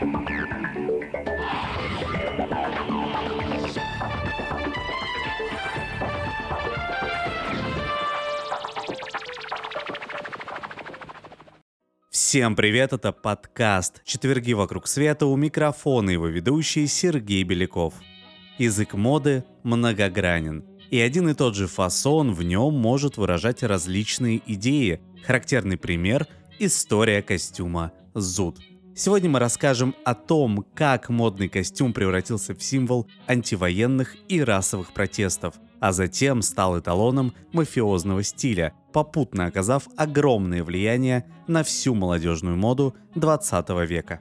Всем привет, это подкаст «Четверги вокруг света» у микрофона его ведущий Сергей Беляков. Язык моды многогранен, и один и тот же фасон в нем может выражать различные идеи. Характерный пример – история костюма «Зуд». Сегодня мы расскажем о том, как модный костюм превратился в символ антивоенных и расовых протестов – а затем стал эталоном мафиозного стиля, попутно оказав огромное влияние на всю молодежную моду 20 века.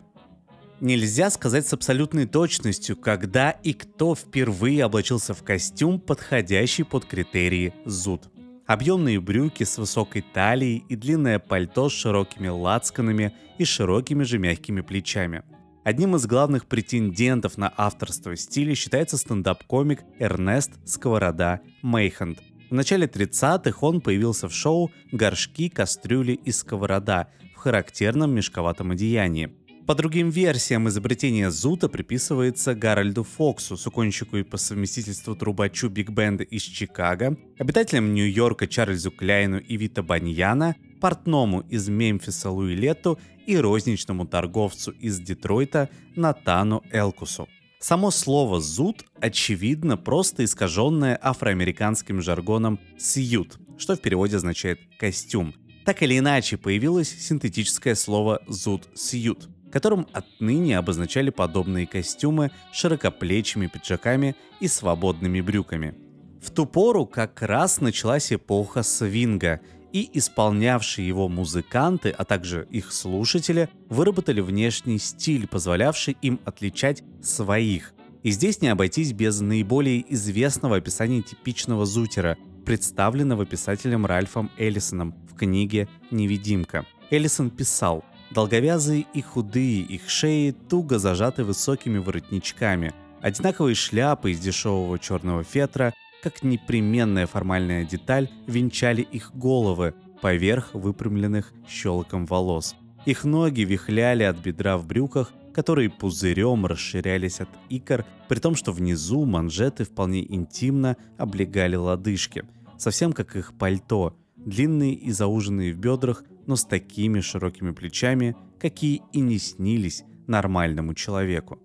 Нельзя сказать с абсолютной точностью, когда и кто впервые облачился в костюм, подходящий под критерии зуд. Объемные брюки с высокой талией и длинное пальто с широкими лацканами и широкими же мягкими плечами – Одним из главных претендентов на авторство стиля считается стендап-комик Эрнест Сковорода Мейхант. В начале 30-х он появился в шоу «Горшки, кастрюли и сковорода» в характерном мешковатом одеянии. По другим версиям, изобретение зута приписывается Гарольду Фоксу, суконщику и по совместительству трубачу биг-бенда из Чикаго, обитателям Нью-Йорка Чарльзу Кляйну и Вита Баньяна, портному из Мемфиса Луи Летту и розничному торговцу из Детройта Натану Элкусу. Само слово «зуд» очевидно просто искаженное афроамериканским жаргоном «сьют», что в переводе означает «костюм». Так или иначе, появилось синтетическое слово «зуд-сьют», которым отныне обозначали подобные костюмы широкоплечими пиджаками и свободными брюками. В ту пору как раз началась эпоха свинга, и исполнявшие его музыканты, а также их слушатели, выработали внешний стиль, позволявший им отличать своих. И здесь не обойтись без наиболее известного описания типичного зутера, представленного писателем Ральфом Эллисоном в книге «Невидимка». Эллисон писал Долговязые и худые их шеи туго зажаты высокими воротничками, одинаковые шляпы из дешевого черного фетра, как непременная формальная деталь, венчали их головы поверх выпрямленных щелоком волос. Их ноги вихляли от бедра в брюках, которые пузырем расширялись от икр, при том, что внизу манжеты вполне интимно облегали лодыжки, совсем как их пальто, длинные и зауженные в бедрах, но с такими широкими плечами, какие и не снились нормальному человеку.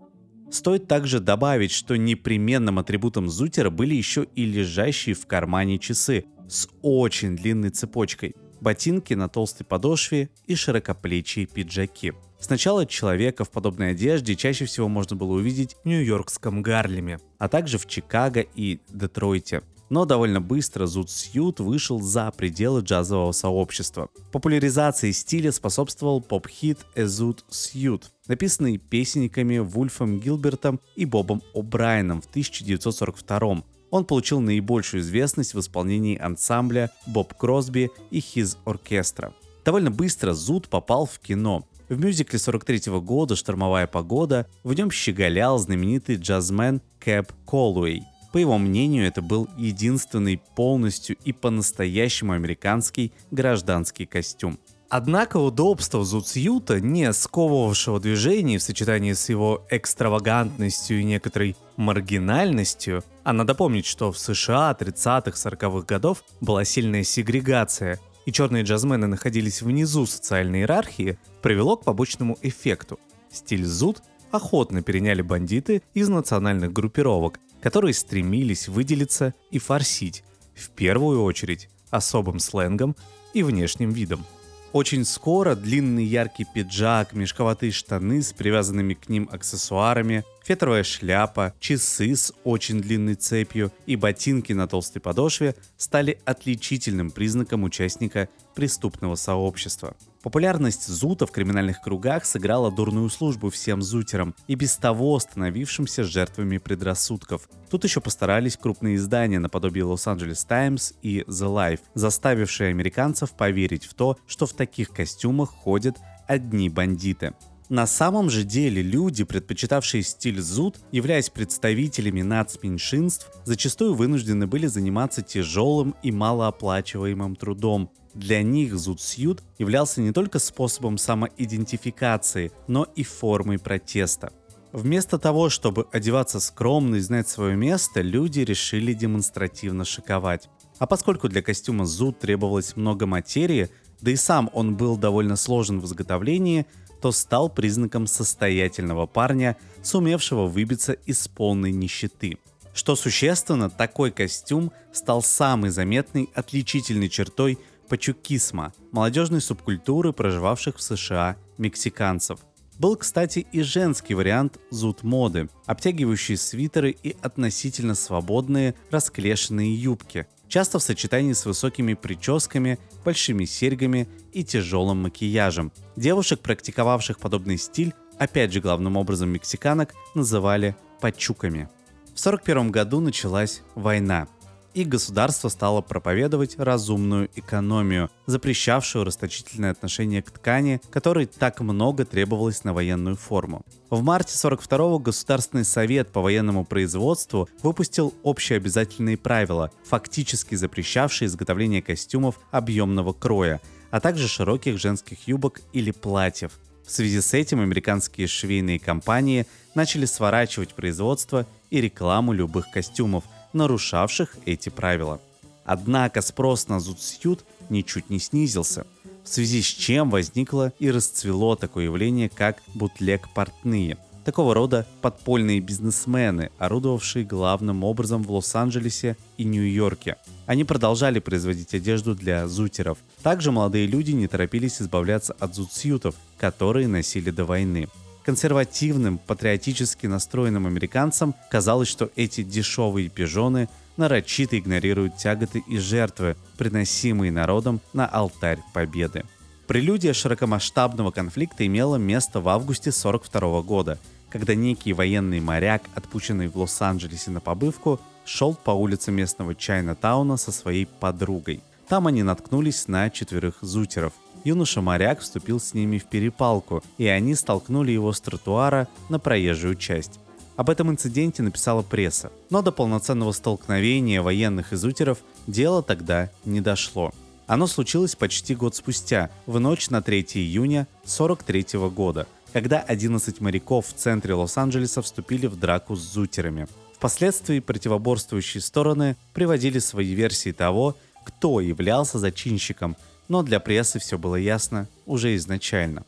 Стоит также добавить, что непременным атрибутом зутера были еще и лежащие в кармане часы с очень длинной цепочкой, ботинки на толстой подошве и широкоплечие пиджаки. Сначала человека в подобной одежде чаще всего можно было увидеть в нью-йоркском Гарлеме, а также в Чикаго и Детройте но довольно быстро Зуд Сьют вышел за пределы джазового сообщества. Популяризации стиля способствовал поп-хит «Эзуд Сьют», написанный песенниками Вульфом Гилбертом и Бобом О'Брайеном в 1942 он получил наибольшую известность в исполнении ансамбля Боб Кросби и His Orchestra. Довольно быстро Зуд попал в кино. В мюзикле 43 -го года «Штормовая погода» в нем щеголял знаменитый джазмен Кэп Колуэй – по его мнению, это был единственный полностью и по-настоящему американский гражданский костюм. Однако удобство Зуцьюта, не сковывавшего движений в сочетании с его экстравагантностью и некоторой маргинальностью, а надо помнить, что в США 30-40-х годов была сильная сегрегация, и черные джазмены находились внизу социальной иерархии, привело к побочному эффекту. Стиль зуд охотно переняли бандиты из национальных группировок, которые стремились выделиться и форсить, в первую очередь особым сленгом и внешним видом. Очень скоро длинный яркий пиджак, мешковатые штаны с привязанными к ним аксессуарами, фетровая шляпа, часы с очень длинной цепью и ботинки на толстой подошве стали отличительным признаком участника преступного сообщества. Популярность Зута в криминальных кругах сыграла дурную службу всем зутерам и без того становившимся жертвами предрассудков. Тут еще постарались крупные издания наподобие Лос-Анджелес Таймс и The Life, заставившие американцев поверить в то, что в таких костюмах ходят одни бандиты. На самом же деле люди, предпочитавшие стиль зуд, являясь представителями нацменьшинств, зачастую вынуждены были заниматься тяжелым и малооплачиваемым трудом, Для них зудсьют являлся не только способом самоидентификации, но и формой протеста. Вместо того, чтобы одеваться скромно и знать свое место, люди решили демонстративно шиковать. А поскольку для костюма зуд требовалось много материи, да и сам он был довольно сложен в изготовлении, то стал признаком состоятельного парня, сумевшего выбиться из полной нищеты. Что существенно, такой костюм стал самой заметной отличительной чертой пачукисма, молодежной субкультуры, проживавших в США мексиканцев. Был, кстати, и женский вариант зуд-моды, обтягивающие свитеры и относительно свободные расклешенные юбки, часто в сочетании с высокими прическами, большими серьгами и тяжелым макияжем. Девушек, практиковавших подобный стиль, опять же главным образом мексиканок, называли пачуками. В 1941 году началась война, и государство стало проповедовать разумную экономию, запрещавшую расточительное отношение к ткани, которой так много требовалось на военную форму. В марте 42-го Государственный совет по военному производству выпустил общеобязательные правила, фактически запрещавшие изготовление костюмов объемного кроя, а также широких женских юбок или платьев. В связи с этим американские швейные компании начали сворачивать производство и рекламу любых костюмов, нарушавших эти правила. Однако спрос на зудсьют ничуть не снизился, в связи с чем возникло и расцвело такое явление, как бутлег-портные. Такого рода подпольные бизнесмены, орудовавшие главным образом в Лос-Анджелесе и Нью-Йорке. Они продолжали производить одежду для зутеров. Также молодые люди не торопились избавляться от зудсьютов, которые носили до войны. Консервативным, патриотически настроенным американцам казалось, что эти дешевые пижоны нарочито игнорируют тяготы и жертвы, приносимые народом на алтарь победы. Прелюдия широкомасштабного конфликта имела место в августе 1942 года, когда некий военный моряк, отпущенный в Лос-Анджелесе на побывку, шел по улице местного Чайна-тауна со своей подругой. Там они наткнулись на четверых зутеров, юноша-моряк вступил с ними в перепалку, и они столкнули его с тротуара на проезжую часть. Об этом инциденте написала пресса, но до полноценного столкновения военных и зутеров дело тогда не дошло. Оно случилось почти год спустя, в ночь на 3 июня 43 года, когда 11 моряков в центре Лос-Анджелеса вступили в драку с зутерами. Впоследствии противоборствующие стороны приводили свои версии того, кто являлся зачинщиком, но для прессы все было ясно уже изначально.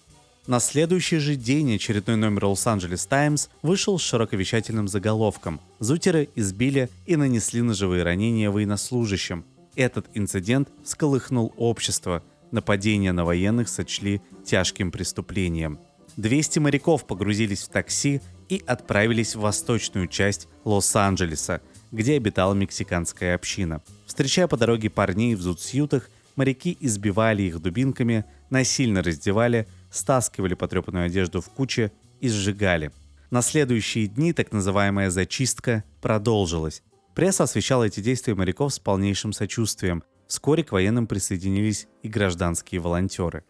На следующий же день очередной номер Лос-Анджелес Таймс вышел с широковещательным заголовком «Зутеры избили и нанесли ножевые ранения военнослужащим». Этот инцидент всколыхнул общество. Нападение на военных сочли тяжким преступлением. 200 моряков погрузились в такси и отправились в восточную часть Лос-Анджелеса, где обитала мексиканская община. Встречая по дороге парней в зудсьютах, Моряки избивали их дубинками, насильно раздевали, стаскивали потрепанную одежду в куче и сжигали. На следующие дни так называемая зачистка продолжилась. Пресса освещала эти действия моряков с полнейшим сочувствием. Вскоре к военным присоединились и гражданские волонтеры.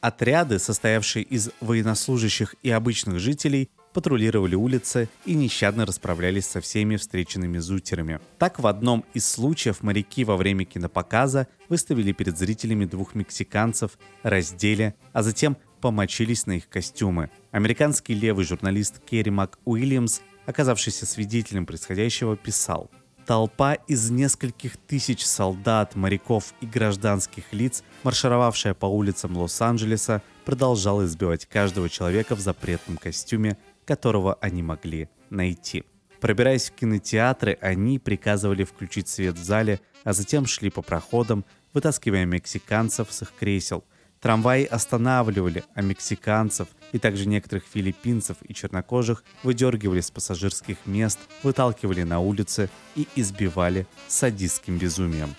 Отряды, состоявшие из военнослужащих и обычных жителей, патрулировали улицы и нещадно расправлялись со всеми встреченными зутерами. Так в одном из случаев моряки во время кинопоказа выставили перед зрителями двух мексиканцев, раздели, а затем помочились на их костюмы. Американский левый журналист Керри Мак Уильямс, оказавшийся свидетелем происходящего, писал Толпа из нескольких тысяч солдат, моряков и гражданских лиц, маршировавшая по улицам Лос-Анджелеса, продолжала избивать каждого человека в запретном костюме которого они могли найти. Пробираясь в кинотеатры, они приказывали включить свет в зале, а затем шли по проходам, вытаскивая мексиканцев с их кресел. Трамваи останавливали, а мексиканцев и также некоторых филиппинцев и чернокожих выдергивали с пассажирских мест, выталкивали на улицы и избивали садистским безумием.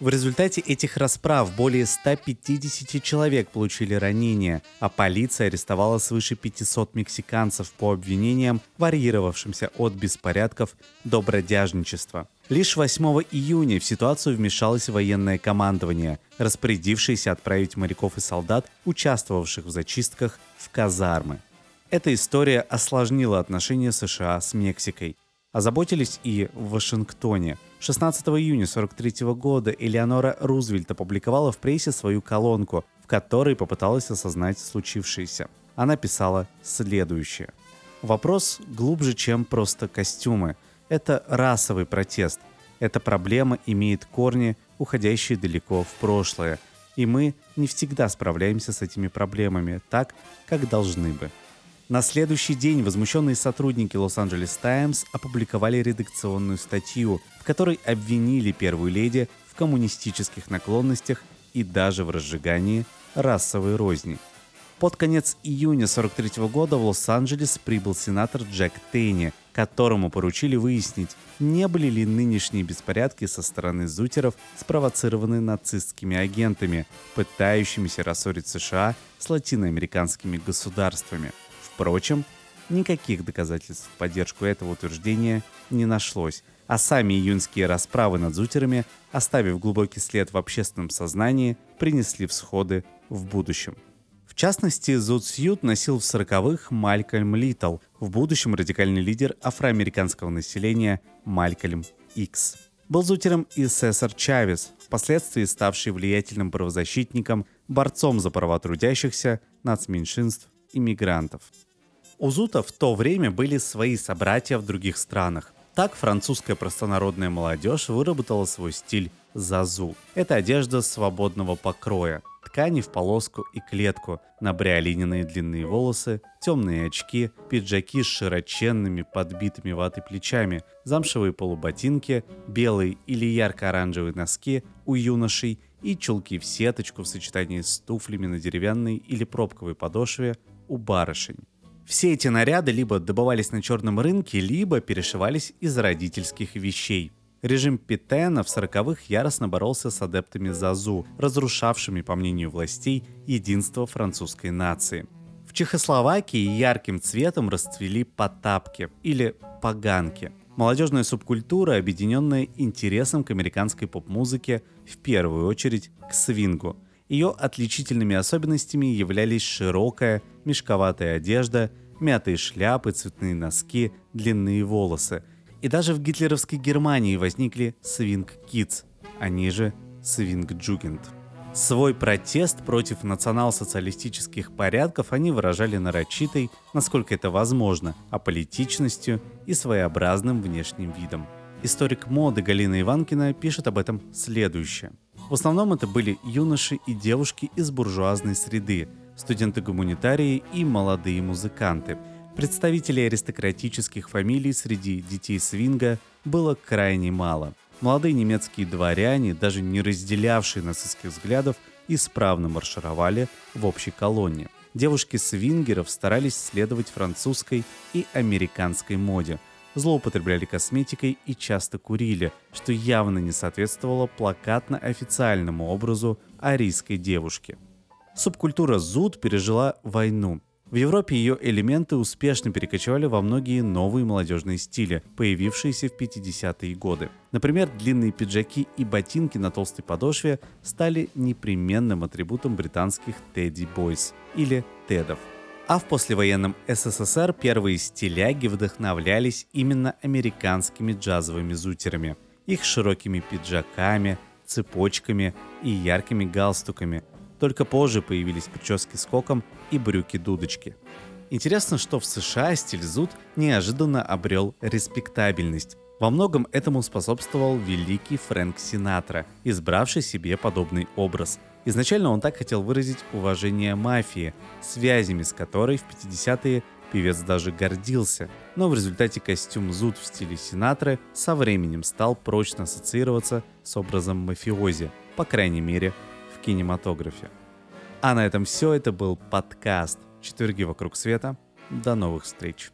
В результате этих расправ более 150 человек получили ранения, а полиция арестовала свыше 500 мексиканцев по обвинениям, варьировавшимся от беспорядков до бродяжничества. Лишь 8 июня в ситуацию вмешалось военное командование, распорядившееся отправить моряков и солдат, участвовавших в зачистках, в казармы. Эта история осложнила отношения США с Мексикой. Озаботились и в Вашингтоне. 16 июня 1943 года Элеонора Рузвельт опубликовала в прессе свою колонку, в которой попыталась осознать случившееся. Она писала следующее. Вопрос глубже, чем просто костюмы. Это расовый протест. Эта проблема имеет корни, уходящие далеко в прошлое. И мы не всегда справляемся с этими проблемами так, как должны бы. На следующий день возмущенные сотрудники Лос-Анджелес Таймс опубликовали редакционную статью, в которой обвинили первую леди в коммунистических наклонностях и даже в разжигании расовой розни. Под конец июня 43 года в Лос-Анджелес прибыл сенатор Джек Тейни, которому поручили выяснить, не были ли нынешние беспорядки со стороны зутеров спровоцированы нацистскими агентами, пытающимися рассорить США с латиноамериканскими государствами – Впрочем, никаких доказательств в поддержку этого утверждения не нашлось, а сами июньские расправы над зутерами, оставив глубокий след в общественном сознании, принесли всходы в будущем. В частности, Зуд Сьют носил в 40-х Малькольм Литтл, в будущем радикальный лидер афроамериканского населения Малькольм Икс. Был зутером и Сесар Чавес, впоследствии ставший влиятельным правозащитником, борцом за права трудящихся, нацменьшинств иммигрантов. У Зута в то время были свои собратья в других странах. Так французская простонародная молодежь выработала свой стиль зазу. Это одежда свободного покроя, ткани в полоску и клетку, набриолиненные длинные волосы, темные очки, пиджаки с широченными подбитыми ватой плечами, замшевые полуботинки, белые или ярко-оранжевые носки у юношей и чулки в сеточку в сочетании с туфлями на деревянной или пробковой подошве у барышень. Все эти наряды либо добывались на черном рынке, либо перешивались из родительских вещей. Режим Питена в 40-х яростно боролся с адептами Зазу, разрушавшими, по мнению властей, единство французской нации. В Чехословакии ярким цветом расцвели потапки или поганки. Молодежная субкультура, объединенная интересом к американской поп-музыке, в первую очередь к свингу. Ее отличительными особенностями являлись широкая, мешковатая одежда, мятые шляпы, цветные носки, длинные волосы. И даже в гитлеровской Германии возникли свинг-кидс, они же свинг-джугент. Свой протест против национал-социалистических порядков они выражали нарочитой, насколько это возможно, аполитичностью и своеобразным внешним видом. Историк моды Галина Иванкина пишет об этом следующее. В основном это были юноши и девушки из буржуазной среды, студенты-гуманитарии и молодые музыканты. Представителей аристократических фамилий среди детей свинга было крайне мало. Молодые немецкие дворяне, даже не разделявшие нацистских взглядов, исправно маршировали в общей колонне. Девушки свингеров старались следовать французской и американской моде, злоупотребляли косметикой и часто курили, что явно не соответствовало плакатно-официальному образу арийской девушки. Субкультура зуд пережила войну. В Европе ее элементы успешно перекочевали во многие новые молодежные стили, появившиеся в 50-е годы. Например, длинные пиджаки и ботинки на толстой подошве стали непременным атрибутом британских Тедди Бойс или Тедов. А в послевоенном СССР первые стиляги вдохновлялись именно американскими джазовыми зутерами, их широкими пиджаками, цепочками и яркими галстуками – только позже появились прически с коком и брюки-дудочки. Интересно, что в США стиль зуд неожиданно обрел респектабельность. Во многом этому способствовал великий Фрэнк Синатра, избравший себе подобный образ. Изначально он так хотел выразить уважение мафии, связями с которой в 50-е певец даже гордился. Но в результате костюм зуд в стиле Синатры со временем стал прочно ассоциироваться с образом мафиози, по крайней мере кинематографе. А на этом все. Это был подкаст «Четверги вокруг света». До новых встреч.